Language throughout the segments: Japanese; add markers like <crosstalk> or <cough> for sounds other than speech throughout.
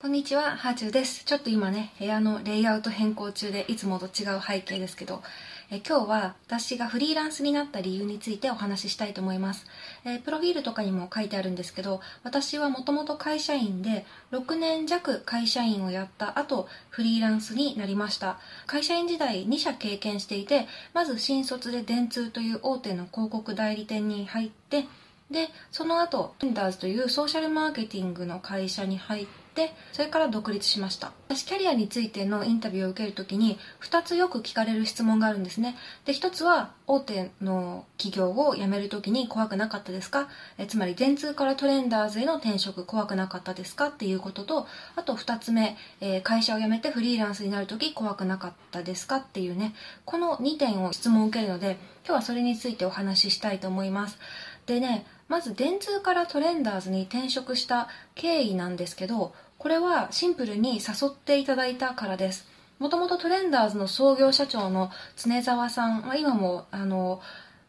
こんにちは、ハーチューです。ちょっと今ね、部屋のレイアウト変更中で、いつもと違う背景ですけど、え今日は私がフリーランスになった理由についてお話ししたいと思います。えプロフィールとかにも書いてあるんですけど、私はもともと会社員で、6年弱会社員をやった後、フリーランスになりました。会社員時代2社経験していて、まず新卒で電通という大手の広告代理店に入って、で、その後、テンダーズというソーシャルマーケティングの会社に入って、でそれから独立しました。私キャリアについてのインタビューを受けるときに2つよく聞かれる質問があるんですね。で1つは大手の企業を辞めるときに怖くなかったですか？えつまり電通からトレンダーズへの転職怖くなかったですかっていうこととあと2つ目、えー、会社を辞めてフリーランスになるとき怖くなかったですか？っていうね。この2点を質問を受けるので今日はそれについてお話ししたいと思います。でねまず電通からトレンダーズに転職した経緯なんですけどこれはシンプルに誘っていただいたからです。もともとトレンダーズの創業社長の常澤さんは今もあの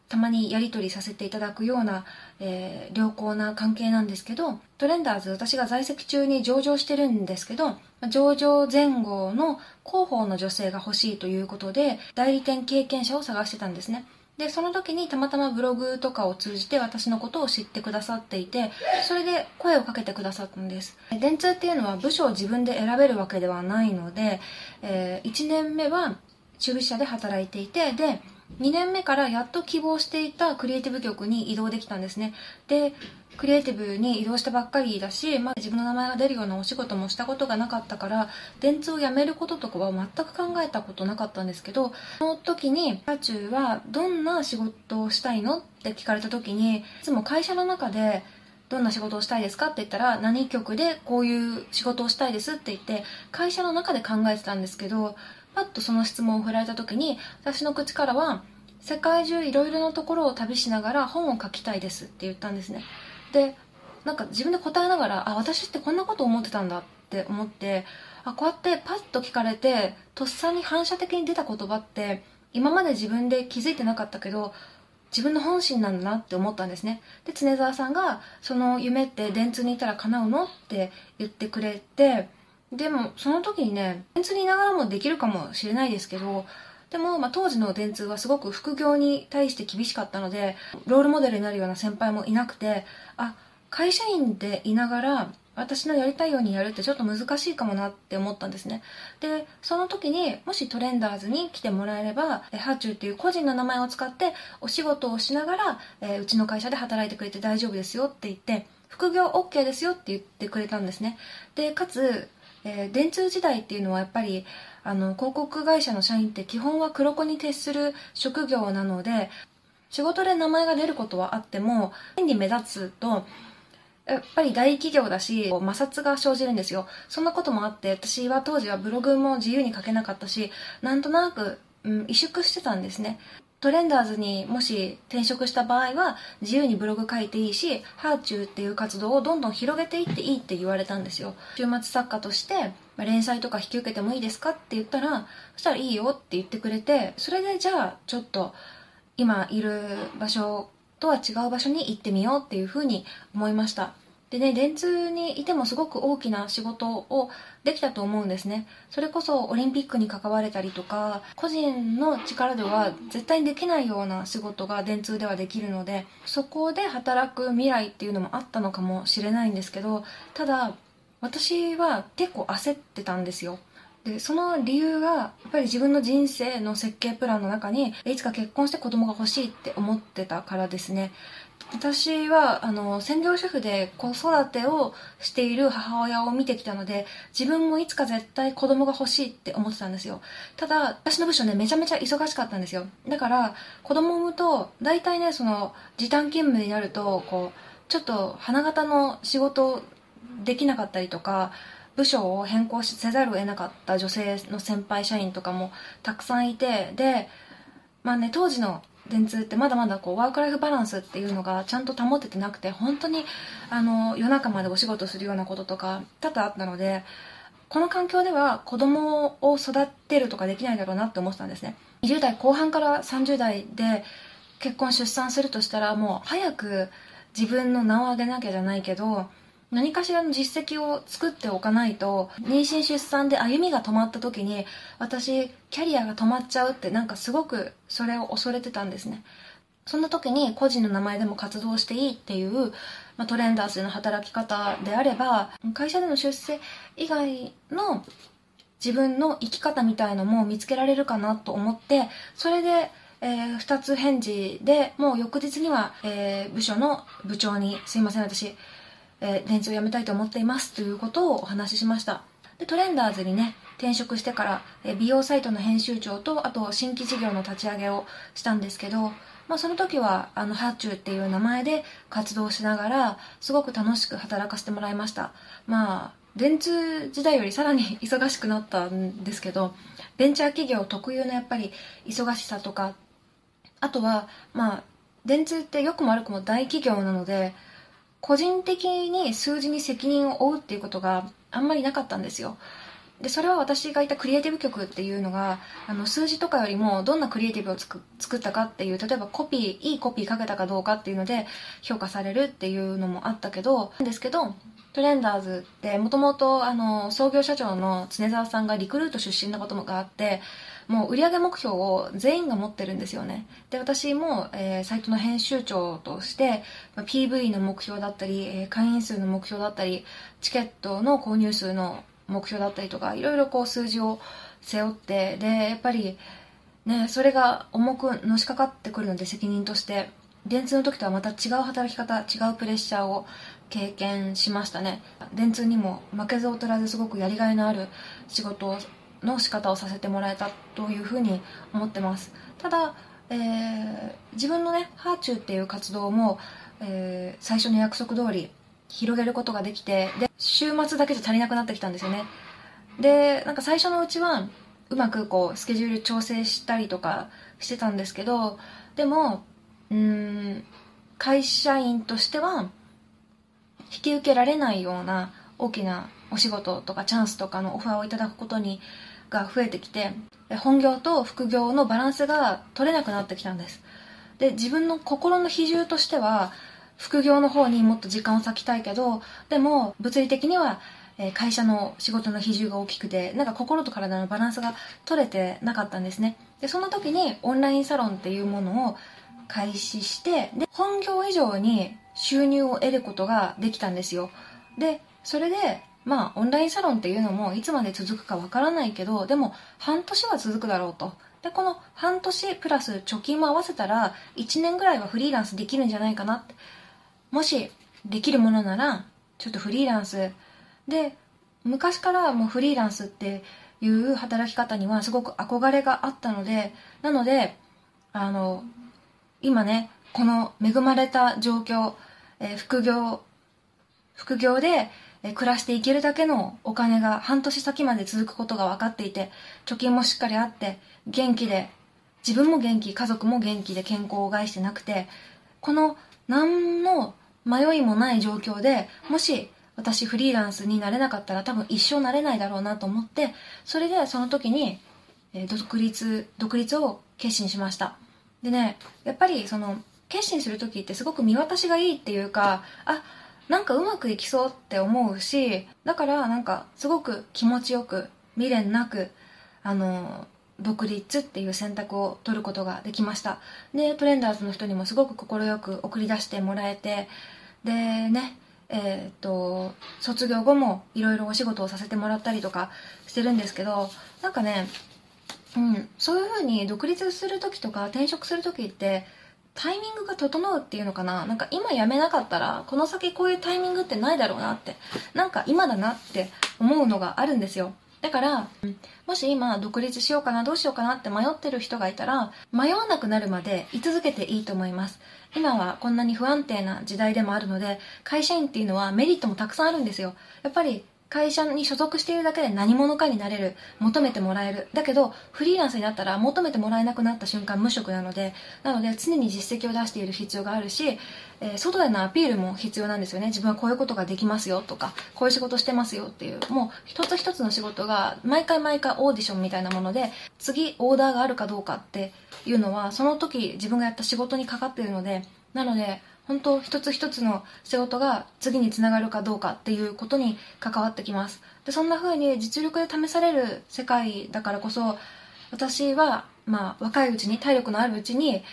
たまにやり取りさせていただくような、えー、良好な関係なんですけどトレンダーズ私が在籍中に上場してるんですけど上場前後の広報の女性が欲しいということで代理店経験者を探してたんですね。でその時にたまたまブログとかを通じて私のことを知ってくださっていてそれで声をかけてくださったんです。電通っていうのは部署を自分で選べるわけではないので、えー、1年目は中部車で働いていてで2年目からやっと希望していたクリエイティブ局に移動できたんですね。でクリエイティブに移動したばっかりだし、まあ、自分の名前が出るようなお仕事もしたことがなかったから電通を辞めることとかは全く考えたことなかったんですけどその時にパチューはどんな仕事をしたいの？って聞かれた時にいつも会社の中でどんな仕事をしたいですか？って言ったら何局でこういう仕事をしたいです？って言って会社の中で考えてたんですけどパッとその質問を振られた時に私の口からは世界中いろいろなところを旅しながら本を書きたいですって言ったんですねでなんか自分で答えながらあ私ってこんなこと思ってたんだって思ってあこうやってパッと聞かれてとっさに反射的に出た言葉って今まで自分で気づいてなかったけど自分の本心なんだなって思ったんですねで常澤さんが「その夢って電通にいたら叶うの?」って言ってくれてでもその時にね電通にいながらもできるかもしれないですけどでも、まあ、当時の電通はすごく副業に対して厳しかったのでロールモデルになるような先輩もいなくてあ会社員でいながら私のやりたいようにやるってちょっと難しいかもなって思ったんですね。でその時にもしトレンダーズに来てもらえればハーチューっていう個人の名前を使ってお仕事をしながら、えー、うちの会社で働いてくれて大丈夫ですよって言って副業 OK ですよって言ってくれたんですね。でかつえー、電通時代っていうのはやっぱりあの広告会社の社員って基本は黒子に徹する職業なので仕事で名前が出ることはあっても変に目立つとやっぱり大企業だし摩擦が生じるんですよ。そんなこともあって私は当時はブログも自由に書けなかったしなんとなく、うん、萎縮してたんですね。トレンダーズにもし転職した場合は自由にブログ書いていいしハーチューっていう活動をどんどん広げていっていいって言われたんですよ。週末作家として連載とか引き受けてもいいですかって言ったらそしたらいいよって言ってくれてそれでじゃあちょっと今いる場所とは違う場所に行ってみようっていうふうに思いました。でね電通にいてもすごく大きな仕事をできたと思うんですね。それこそオリンピックに関われたりとか個人の力では絶対にできないような仕事が電通ではできるのでそこで働く未来っていうのもあったのかもしれないんですけどただ私は結構焦ってたんですよ。でその理由がやっぱり自分の人生の設計プランの中にいつか結婚して子供が欲しいって思ってたからですね。私はあの専業主婦で子育てをしている母親を見てきたので自分もいつか絶対子供が欲しいって思ってたんですよ。ただ私の部署ねめちゃめちゃ忙しかったんですよ。だから子供を産むと大体ねその時短勤務になるとこうちょっと花形の仕事できなかったりとか部署を変更せざるを得なかった女性の先輩社員とかもたくさんいてでまあね当時の電通ってまだまだこうワークライフバランスっていうのがちゃんと保ててなくて本当にあの夜中までお仕事するようなこととか多々あったのでこの環境では子供を育てるとかできないだろうなって思ってたんですね。20代後半から30代で結婚出産するとしたらもう早く自分の名を上げなきゃじゃないけど何かしらの実績を作っておかないと妊娠出産で歩みが止まった時に私キャリアが止まっちゃうってなんかすごくそれを恐れてたんですね。そんな時に個人の名前でも活動していいっていう、まあ、トレンダーズの働き方であれば会社での出世以外の自分の生き方みたいのも見つけられるかなと思ってそれでえー、2つ返事でもう翌日には、えー、部署の部長に「すいません私えー、電通を辞めたいと思っていますということをお話ししました。でトレンダーズにね転職してから、え美容サイトの編集長とあと新規事業の立ち上げをしたんですけど、まあ、その時はあのハーチューっていう名前で活動しながらすごく楽しく働かせてもらいました。まあ電通時代よりさらに <laughs> 忙しくなったんですけどベンチャー企業特有のやっぱり忙しさとかあとはまあ電通って良くも悪くも大企業なので個人的に数字に責任を負うっていうことがあんまりなかったんですよ。でそれは私がいたクリエイティブ局っていうのがあの数字とかよりもどんなクリエイティブを作ったかっていう例えばコピーいいコピーかけたかどうかっていうので評価されるっていうのもあったけどなんですけどトレンダーズってもともと創業社長の常澤さんがリクルート出身なことがあってもう売上目標を全員が持ってるんですよね。で私も、えー、サイトの編集長として、まあ、PV の目標だったり、えー、会員数の目標だったりチケットの購入数の目標だったりとかいろいろこう数字を背負ってでやっぱりねそれが重くのしかかってくるので責任として。電通の時とはまた違う働き方違うプレッシャーを経験しましたね。電通にも負けず劣らずすごくやりがいのある仕事の仕方をさせてもらえたというふうに思ってます。ただ、えー、自分のねハーチューっていう活動も、えー、最初の約束通り広げることができてで週末だけじゃ足りなくなってきたんですよね。でなんか最初のうちはうまくこうスケジュール調整したりとかしてたんですけどでもうん。会社員としては引き受けられないような大きなお仕事とかチャンスとかのオファーをいただくことにが増えてきて本業と副業のバランスが取れなくなってきたんです。で自分の心の比重としては副業の方にもっと時間を割きたいけどでも物理的には会社の仕事の比重が大きくてなんか心と体のバランスが取れてなかったんですね。でその時にオンラインサロンっていうものを開始してで本業以上に収入を得ることができたんですよ。でそれでまあオンラインサロンっていうのもいつまで続くかわからないけどでも半年は続くだろうと。でこの半年プラス貯金も合わせたら1年ぐらいはフリーランスできるんじゃないかなって。もしできるものならちょっとフリーランス。で昔からもうフリーランスっていう働き方にはすごく憧れがあったのでなのであの今ねこの恵まれた状況、えー、副業副業で暮らしていけるだけのお金が半年先まで続くことが分かっていて貯金もしっかりあって元気で自分も元気家族も元気で健康を害してなくてこの何の迷いもない状況でもし私フリーランスになれなかったら多分一生なれないだろうなと思ってそれでその時に独立独立を決心しました。でねやっぱりその決心する時ってすごく見渡しがいいっていうかあなんかうまくいきそうって思うしだからなんかすごく気持ちよく未練なくあの独立っていう選択を取ることができました。でトレンダーズの人にもすごく快く送り出してもらえてでねえー、っと卒業後もいろいろお仕事をさせてもらったりとかしてるんですけどなんかねうん、そういうふうに独立する時とか転職する時ってタイミングが整うっていうのかな？なんか今辞めなかったらこの先こういうタイミングってないだろうなってなんか今だなって思うのがあるんですよだから、もし今独立しようかな、どうしようかなって迷ってる人がいたら、迷わなくなるまで居続けていいと思います。今はこんなに不安定な時代でもあるので、会社員っていうのはメリットもたくさんあるんですよ。やっぱり会社に所属しているだけで何者かになれる求めてもらえる。だけどフリーランスになったら求めてもらえなくなった瞬間無職なのでなので常に実績を出している必要があるし、えー、外でのアピールも必要なんですよね。自分はこういうことができますよとかこういう仕事してますよっていうもう一つ一つの仕事が毎回毎回オーディションみたいなもので次オーダーがあるかどうかっていうのはその時自分がやった仕事にかかっているのでなので本当一つ一つの仕事が次につながるかどうかっていうことに関わってきます。でそんな風に実力で試される世界だからこそ私はまあ若いうちに体力のあるうちに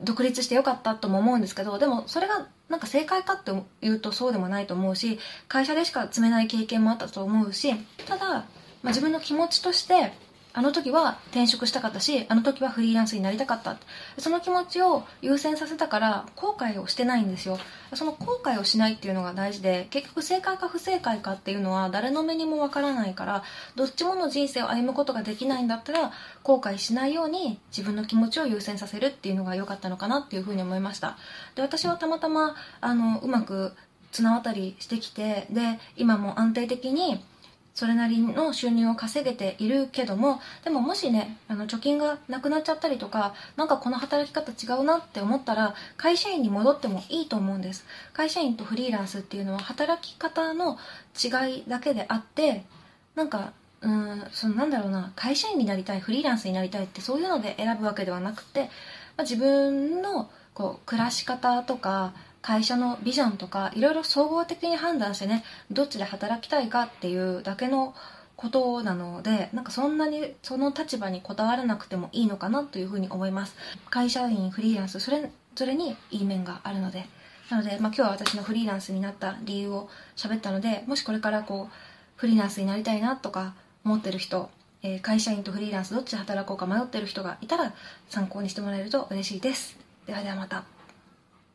独立してよかったとも思うんですけどでもそれがなんか正解かっていうとそうでもないと思うし会社でしか積めない経験もあったと思うしただ、まあ、自分の気持ちとしてあの時は転職したかったしあの時はフリーランスになりたかった。その気持ちを優先させたから後悔をしてないんですよ。その後悔をしないっていうのが大事で結局正解か不正解かっていうのは誰の目にもわからないからどっちもの人生を歩むことができないんだったら後悔しないように自分の気持ちを優先させるっていうのが良かったのかなっていうふうに思いました。で私はたまたまあのうまく綱渡りしてきてで今も安定的にそれなりの収入を稼げているけどもでももしねあの貯金がなくなっちゃったりとかなんかこの働き方違うなって思ったら会社員に戻ってもいいと思うんです。会社員とフリーランスっていうのは働き方の違いだけであってなんかうんそのなんだろうな会社員になりたいフリーランスになりたいってそういうので選ぶわけではなくて、まあ、自分のこう暮らし方とか会社のビジョンとかいろいろ総合的に判断してねどっちで働きたいかっていうだけのことなのでなんかそんなにその立場にこだわらなくてもいいのかなというふうに思います。会社員フリーランスそれぞれにいい面があるので。なので、まあ、今日は私のフリーランスになった理由を喋ったのでもしこれからこうフリーランスになりたいなとか思ってる人、えー、会社員とフリーランスどっちで働こうか迷ってる人がいたら参考にしてもらえると嬉しいです。ではではまた。